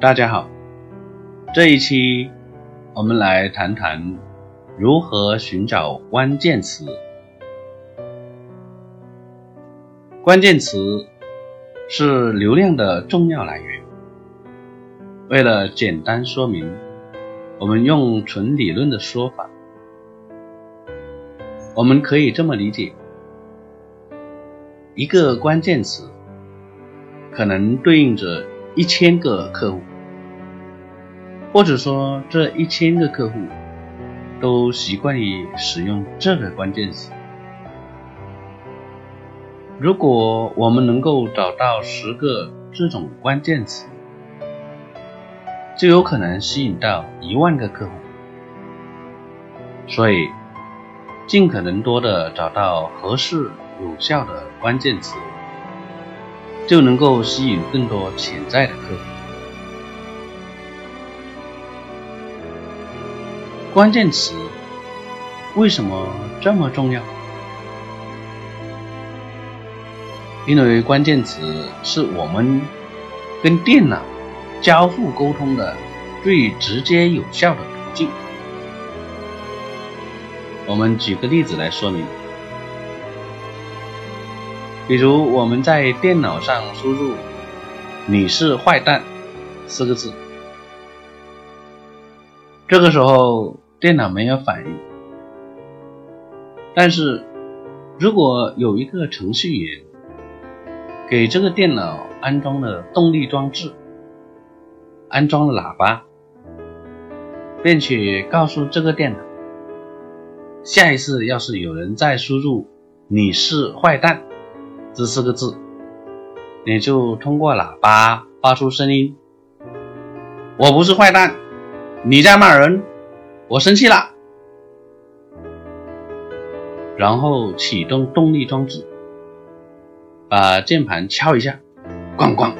大家好，这一期我们来谈谈如何寻找关键词。关键词是流量的重要来源。为了简单说明，我们用纯理论的说法，我们可以这么理解：一个关键词可能对应着一千个客户。或者说，这一千个客户都习惯于使用这个关键词。如果我们能够找到十个这种关键词，就有可能吸引到一万个客户。所以，尽可能多的找到合适有效的关键词，就能够吸引更多潜在的客户。关键词为什么这么重要？因为关键词是我们跟电脑交互沟通的最直接有效的途径。我们举个例子来说明，比如我们在电脑上输入“你是坏蛋”四个字，这个时候。电脑没有反应，但是如果有一个程序员给这个电脑安装了动力装置，安装了喇叭，并且告诉这个电脑，下一次要是有人再输入“你是坏蛋”这四个字，你就通过喇叭发出声音：“我不是坏蛋，你在骂人。”我生气了，然后启动动力装置，把键盘敲一下，咣咣；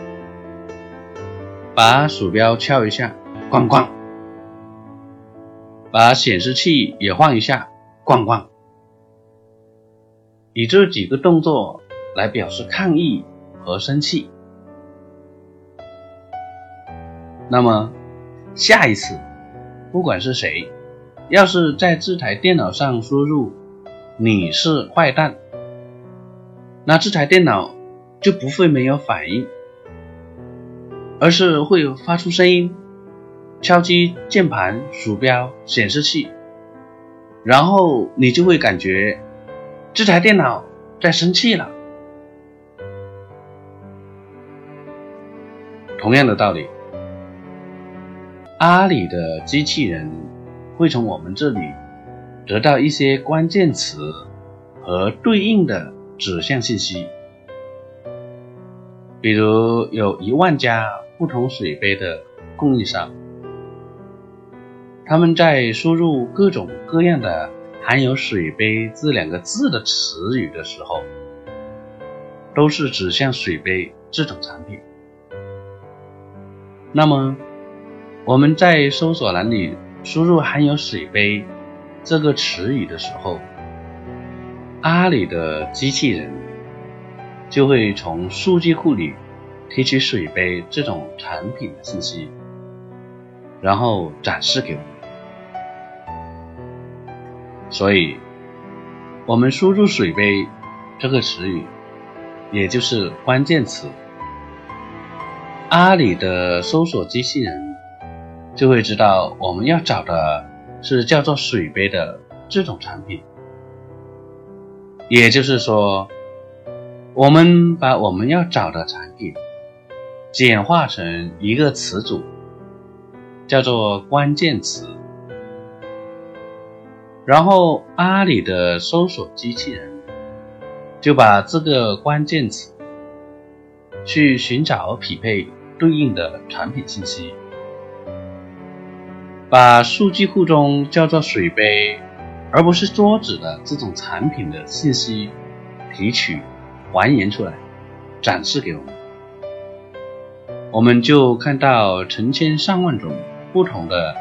把鼠标敲一下，咣咣；把显示器也换一下，咣咣。以这几个动作来表示抗议和生气。那么下一次，不管是谁。要是在这台电脑上输入“你是坏蛋”，那这台电脑就不会没有反应，而是会发出声音，敲击键盘、鼠标、显示器，然后你就会感觉这台电脑在生气了。同样的道理，阿里的机器人。会从我们这里得到一些关键词和对应的指向信息，比如有一万家不同水杯的供应商，他们在输入各种各样的含有“水杯”这两个字的词语的时候，都是指向水杯这种产品。那么我们在搜索栏里。输入含有“水杯”这个词语的时候，阿里的机器人就会从数据库里提取水杯这种产品的信息，然后展示给我们。所以，我们输入“水杯”这个词语，也就是关键词，阿里的搜索机器人。就会知道我们要找的是叫做水杯的这种产品，也就是说，我们把我们要找的产品简化成一个词组，叫做关键词，然后阿里的搜索机器人就把这个关键词去寻找匹配对应的产品信息。把数据库中叫做水杯，而不是桌子的这种产品的信息提取、还原出来，展示给我们，我们就看到成千上万种不同的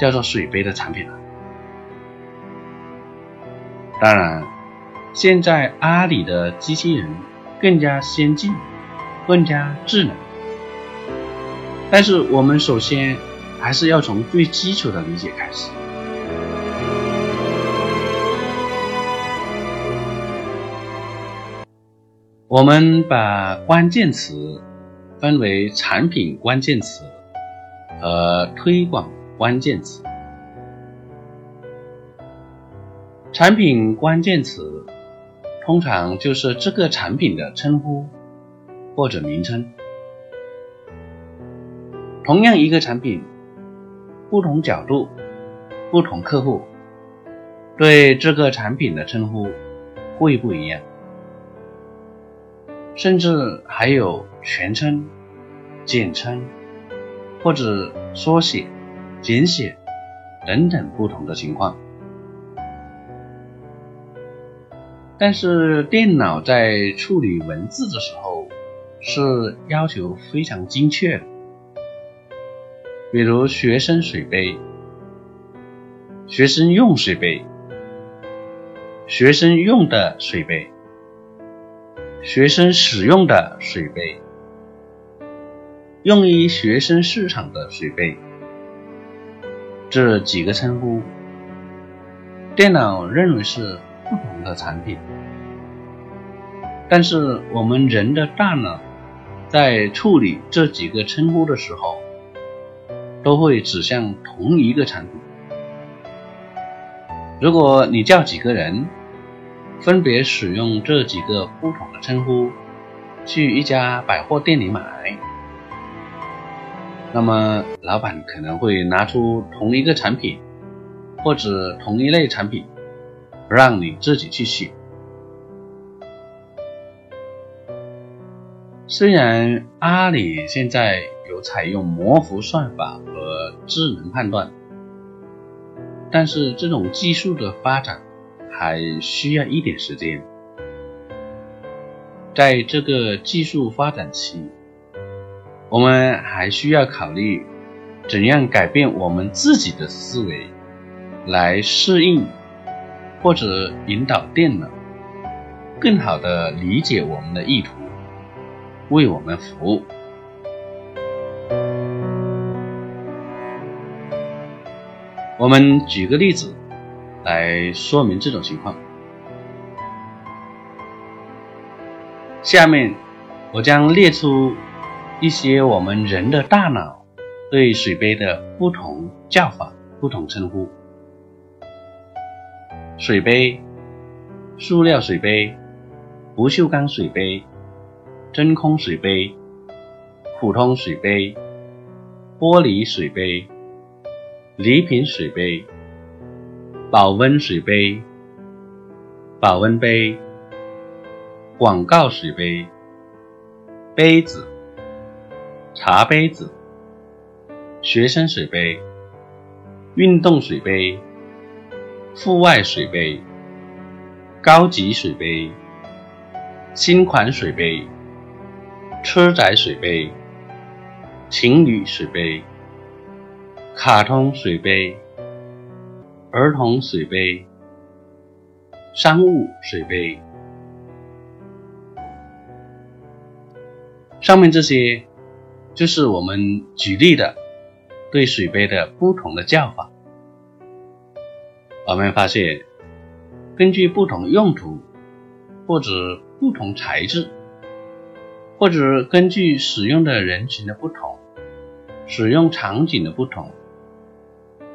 叫做水杯的产品了。当然，现在阿里的机器人更加先进，更加智能，但是我们首先还是要从最基础的理解开始。我们把关键词分为产品关键词和推广关键词。产品关键词通常就是这个产品的称呼或者名称。同样一个产品，不同角度、不同客户对这个产品的称呼会不一样。甚至还有全称、简称或者缩写、简写等等不同的情况。但是电脑在处理文字的时候是要求非常精确的，比如学生水杯、学生用水杯、学生用的水杯。学生使用的水杯，用于学生市场的水杯，这几个称呼，电脑认为是不同的产品，但是我们人的大脑在处理这几个称呼的时候，都会指向同一个产品。如果你叫几个人。分别使用这几个不同的称呼去一家百货店里买，那么老板可能会拿出同一个产品或者同一类产品，让你自己去选。虽然阿里现在有采用模糊算法智能判断，但是这种技术的发展。还需要一点时间，在这个技术发展期，我们还需要考虑怎样改变我们自己的思维，来适应或者引导电脑更好的理解我们的意图，为我们服务。我们举个例子。来说明这种情况。下面我将列出一些我们人的大脑对水杯的不同叫法、不同称呼：水杯、塑料水杯、不锈钢水杯、真空水杯、普通水杯、玻璃水杯、礼品水杯。保温水杯、保温杯、广告水杯、杯子、茶杯子、学生水杯、运动水杯、户外水杯、高级水杯、新款水杯、车载水杯、情侣水杯、卡通水杯。儿童水杯、商务水杯，上面这些就是我们举例的对水杯的不同的叫法。我们发现，根据不同用途，或者不同材质，或者根据使用的人群的不同、使用场景的不同。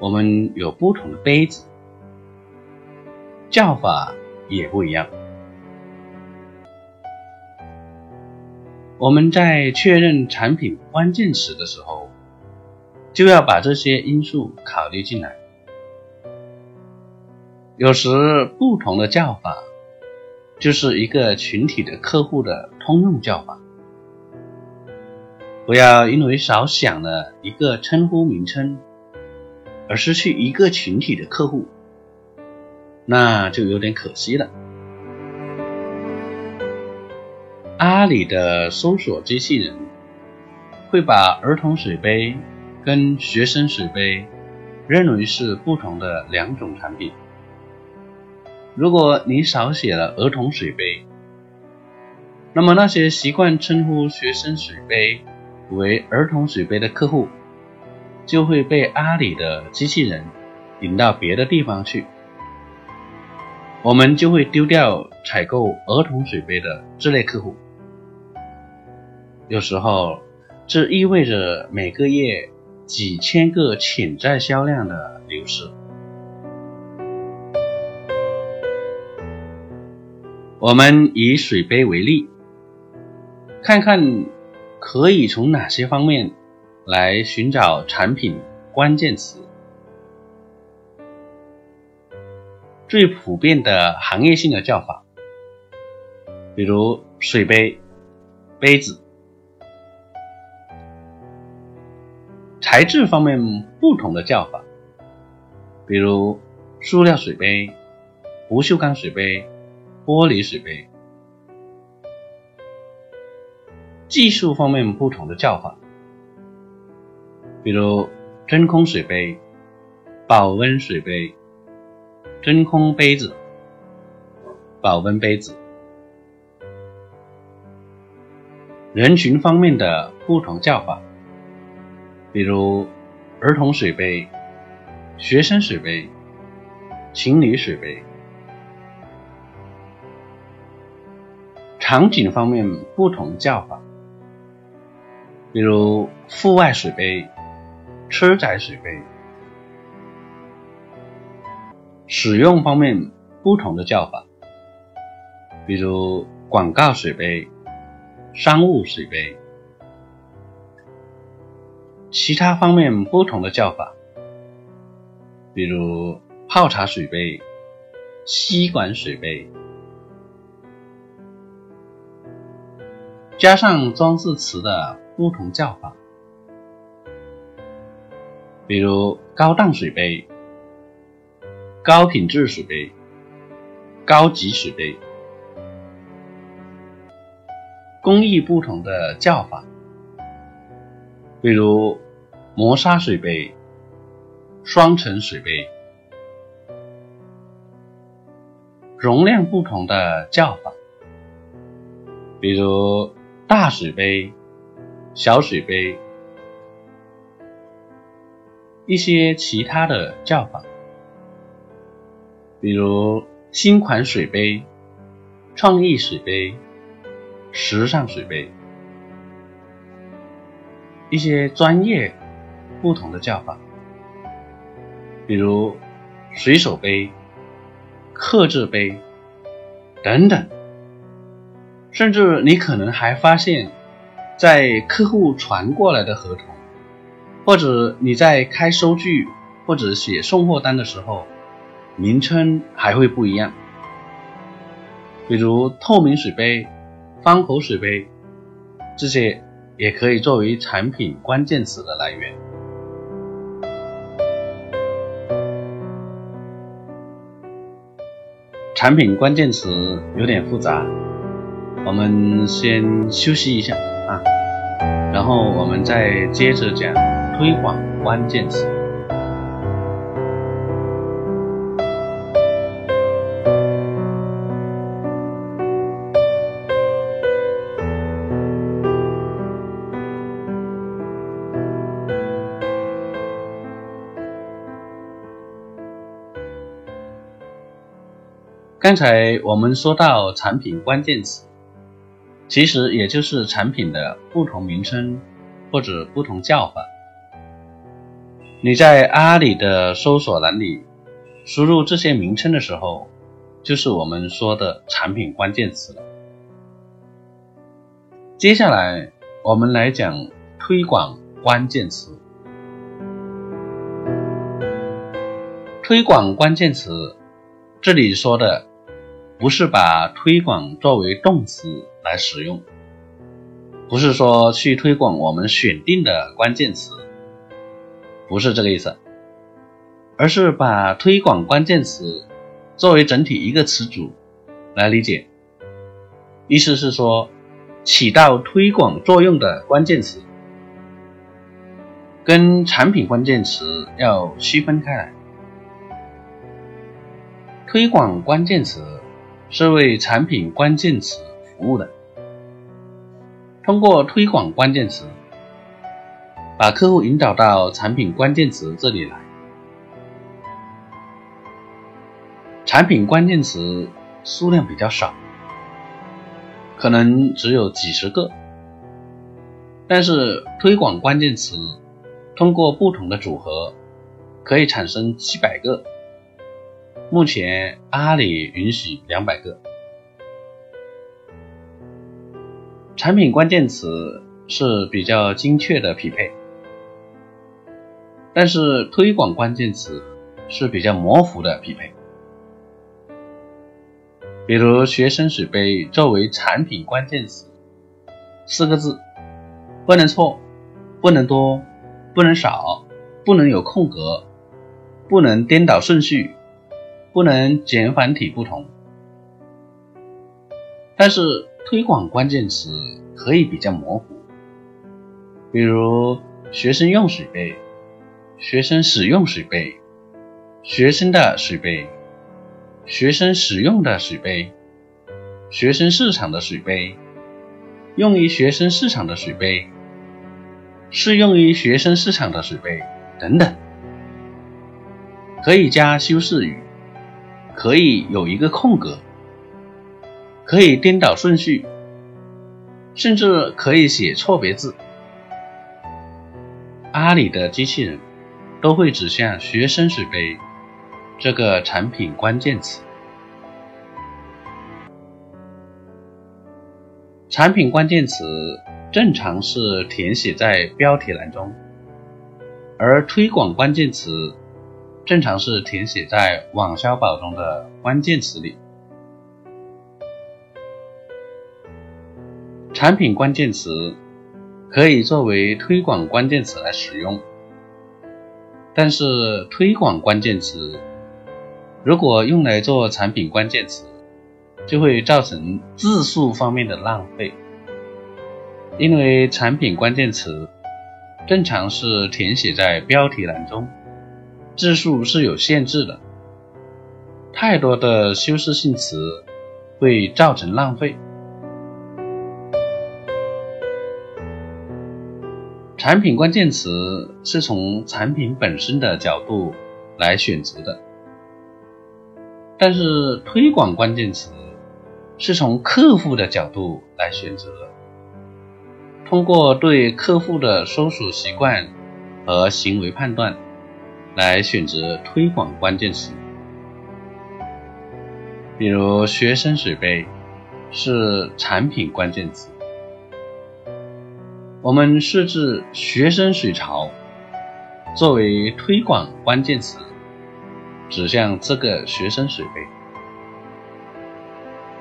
我们有不同的杯子，叫法也不一样。我们在确认产品关键词的时候，就要把这些因素考虑进来。有时不同的叫法，就是一个群体的客户的通用叫法。不要因为少想了一个称呼名称。而失去一个群体的客户，那就有点可惜了。阿里的搜索机器人会把儿童水杯跟学生水杯认为是不同的两种产品。如果你少写了儿童水杯，那么那些习惯称呼学生水杯为儿童水杯的客户，就会被阿里的机器人引到别的地方去，我们就会丢掉采购儿童水杯的这类客户。有时候，这意味着每个月几千个潜在销量的流失。我们以水杯为例，看看可以从哪些方面来寻找产品关键词。最普遍的行业性的叫法，比如水杯、杯子。材质方面不同的叫法，比如塑料水杯、不锈钢水杯、玻璃水杯；技术方面不同的叫法，比如真空水杯、保温水杯、真空杯子、保温杯子；人群方面的不同叫法。比如儿童水杯、学生水杯、情侣水杯。场景方面不同叫法，比如户外水杯、车载水杯。使用方面不同的叫法，比如广告水杯、商务水杯。其他方面不同的叫法，比如泡茶水杯、吸管水杯，加上装饰词的不同叫法，比如高档水杯、高品质水杯、高级水杯，工艺不同的叫法。比如磨砂水杯、双层水杯，容量不同的叫法，比如大水杯、小水杯，一些其他的叫法，比如新款水杯、创意水杯、时尚水杯。一些专业不同的叫法，比如水手杯、刻字杯等等，甚至你可能还发现，在客户传过来的合同，或者你在开收据或者写送货单的时候，名称还会不一样，比如透明水杯、方口水杯这些。也可以作为产品关键词的来源。产品关键词有点复杂，我们先休息一下啊，然后我们再接着讲推广关键词。刚才我们说到产品关键词，其实也就是产品的不同名称或者不同叫法。你在阿里的搜索栏里输入这些名称的时候，就是我们说的产品关键词了。接下来我们来讲推广关键词。推广关键词，这里说的。不是把推广作为动词来使用，不是说去推广我们选定的关键词，不是这个意思，而是把推广关键词作为整体一个词组来理解。意思是说，起到推广作用的关键词，跟产品关键词要区分开来。推广关键词。是为产品关键词服务的。通过推广关键词，把客户引导到产品关键词这里来。产品关键词数量比较少，可能只有几十个，但是推广关键词通过不同的组合可以产生几百个。目前阿里允许两百个。产品关键词是比较精确的匹配，但是推广关键词是比较模糊的匹配。比如“学生水杯”作为产品关键词，四个字，不能错，不能多，不能少，不能有空格，不能颠倒顺序，不能简繁体不同。但是推广关键词可以比较模糊，比如“学生用水杯”“学生使用水杯”“学生的水杯”。学生使用的水杯，学生市场的水杯，用于学生市场的水杯，适用于学生市场的水杯等等，可以加修饰语，可以有一个空格，可以颠倒顺序，甚至可以写错别字。阿里的机器人都会指向学生水杯。这个产品关键词，产品关键词正常是填写在标题栏中，而推广关键词正常是填写在网销宝中的关键词里。产品关键词可以作为推广关键词来使用，但是推广关键词。如果用来做产品关键词，就会造成字数方面的浪费，因为产品关键词正常是填写在标题栏中，字数是有限制的，太多的修饰性词会造成浪费。产品关键词是从产品本身的角度来选择的。但是推广关键词是从客户的角度来选择的，通过对客户的搜索习惯和行为判断来选择推广关键词。比如“学生水杯”是产品关键词，我们设置“学生水槽”作为推广关键词。指向这个学生水杯，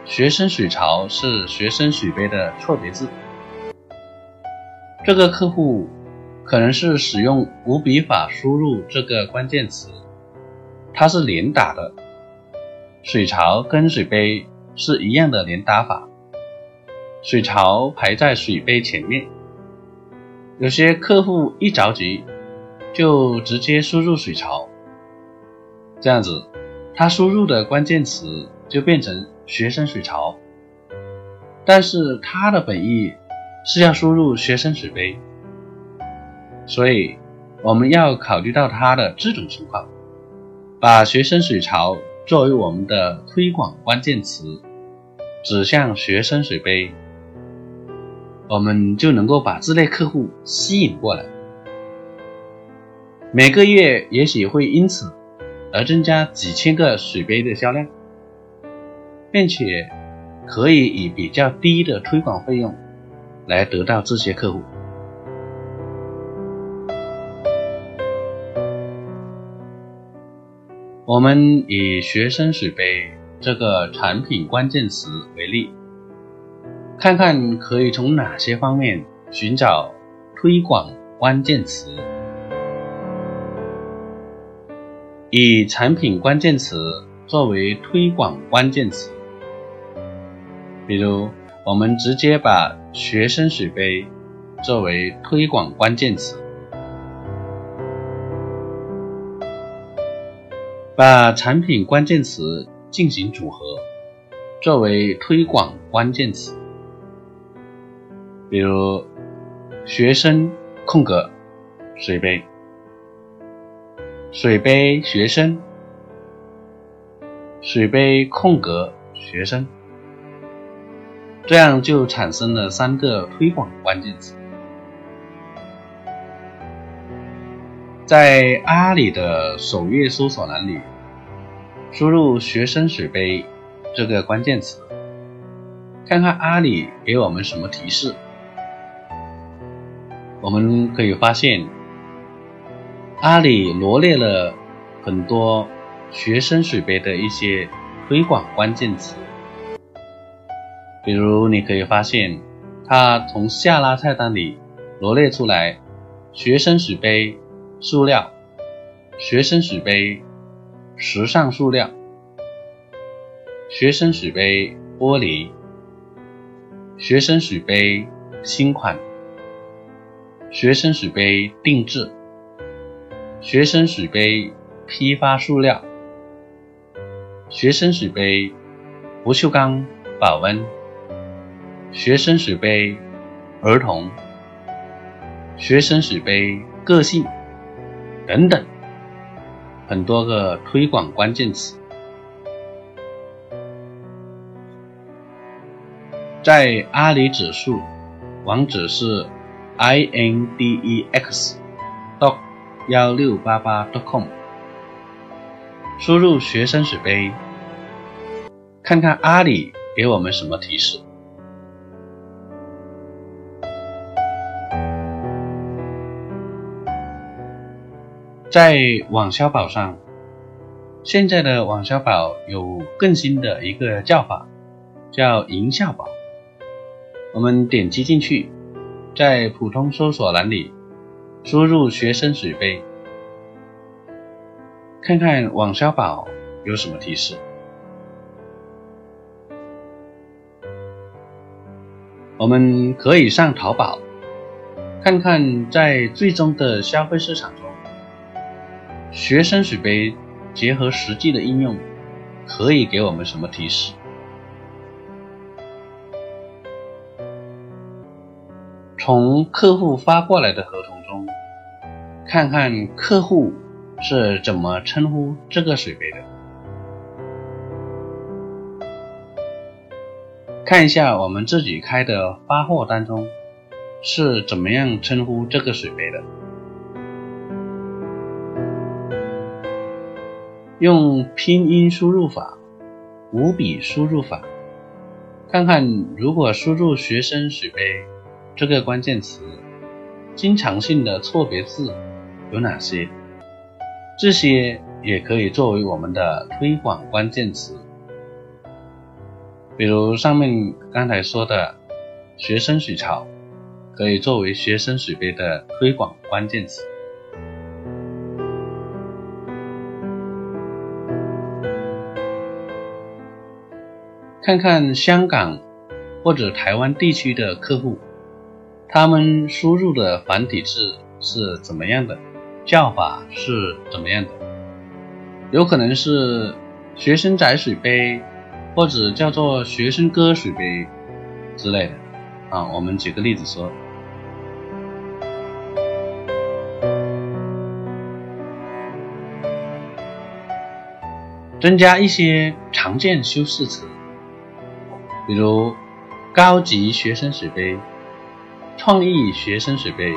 学生水槽是学生水杯的错别字。这个客户可能是使用五笔法输入这个关键词，它是连打的，水槽跟水杯是一样的连打法，水槽排在水杯前面。有些客户一着急就直接输入水槽。这样子，他输入的关键词就变成“学生水槽”，但是他的本意是要输入“学生水杯”，所以我们要考虑到他的这种情况，把“学生水槽”作为我们的推广关键词，指向“学生水杯”，我们就能够把这类客户吸引过来，每个月也许会因此。而增加几千个水杯的销量，并且可以以比较低的推广费用来得到这些客户。我们以学生水杯这个产品关键词为例，看看可以从哪些方面寻找推广关键词。以产品关键词作为推广关键词，比如我们直接把“学生水杯”作为推广关键词，把产品关键词进行组合作为推广关键词，比如“学生空格水杯，水杯学生，水杯空格学生，这样就产生了三个推广关键词。在阿里的首页搜索栏里，输入“学生水杯”这个关键词，看看阿里给我们什么提示。我们可以发现，阿里罗列了很多学生水杯的一些推广关键词，比如你可以发现，它从下拉菜单里罗列出来学生水杯。塑料、学生水杯、时尚塑料、学生水杯玻璃、学生水杯新款、学生水杯定制、学生水杯批发塑料、学生水杯不锈钢保温、学生水杯儿童、学生水杯个性。等等，很多个推广关键词，在阿里指数，网址是 i n d e x dot 幺六八八 dot com，输入学生水杯，看看阿里给我们什么提示。在网销宝上，现在的网销宝有更新的一个叫法，叫营销宝。我们点击进去，在普通搜索栏里输入“学生水杯”，看看网销宝有什么提示。我们可以上淘宝，看看在最终的消费市场中。学生水杯结合实际的应用，可以给我们什么提示？从客户发过来的合同中，看看客户是怎么称呼这个水杯的。看一下我们自己开的发货单中是怎么样称呼这个水杯的。用拼音输入法、五笔输入法，看看如果输入“学生水杯”这个关键词，经常性的错别字有哪些？这些也可以作为我们的推广关键词。比如上面刚才说的“学生水槽”，可以作为“学生水杯”的推广关键词。看看香港或者台湾地区的客户，他们输入的繁体字是怎么样的，叫法是怎么样的？有可能是学生仔水杯，或者叫做学生哥水杯之类的。啊，我们举个例子说，增加一些常见修饰词。比如高级学生水杯、创意学生水杯、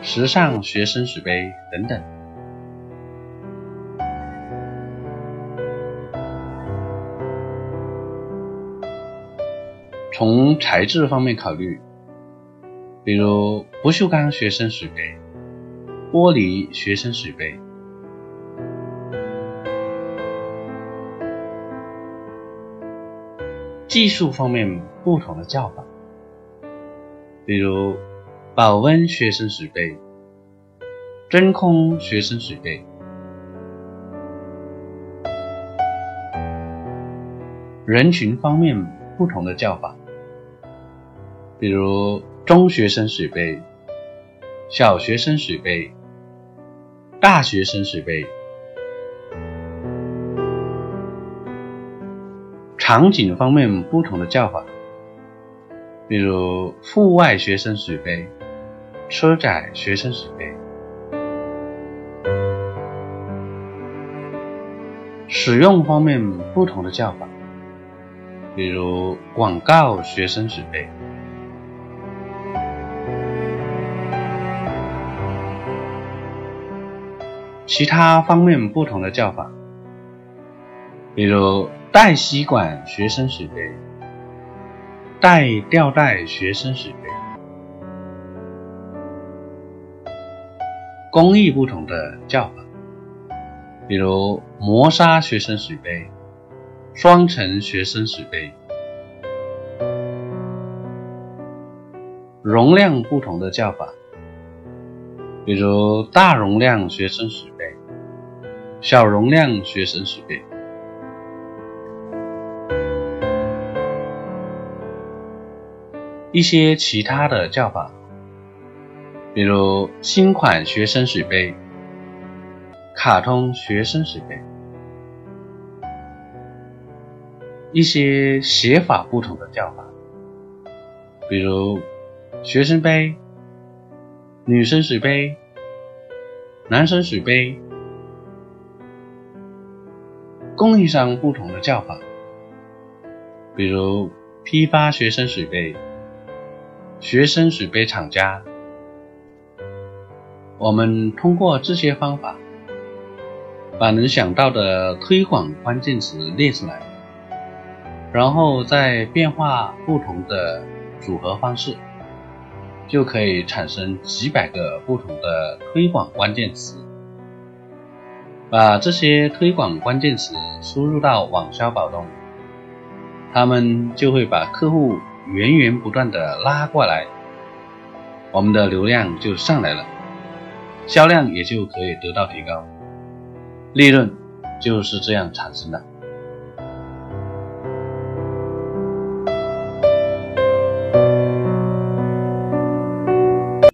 时尚学生水杯等等。从材质方面考虑，比如不锈钢学生水杯、玻璃学生水杯。技术方面不同的叫法，比如保温学生水杯、真空学生水杯；人群方面不同的叫法，比如中学生水杯、小学生水杯、大学生水杯。场景方面不同的叫法，比如户外学生水杯车载学生水杯。使用方面不同的叫法比如广告学生水杯。其他方面不同的叫法比如带吸管学生水杯。带吊带学生水杯，工艺不同的叫法。比如磨砂学生水杯、双层学生水杯，容量不同的叫法，比如大容量学生水杯、小容量学生水杯，一些其他的叫法，比如新款学生水杯。卡通学生水杯，一些写法不同的叫法，比如学生杯、女生水杯、男生水杯，供应商不同的叫法，比如批发学生水杯、学生水杯厂家。我们通过这些方法。把能想到的推广关键词列出来，然后再变化不同的组合方式，就可以产生几百个不同的推广关键词。把这些推广关键词输入到网销宝中，他们就会把客户源源不断的拉过来，我们的流量就上来了，销量也就可以得到提高。利润就是这样产生的。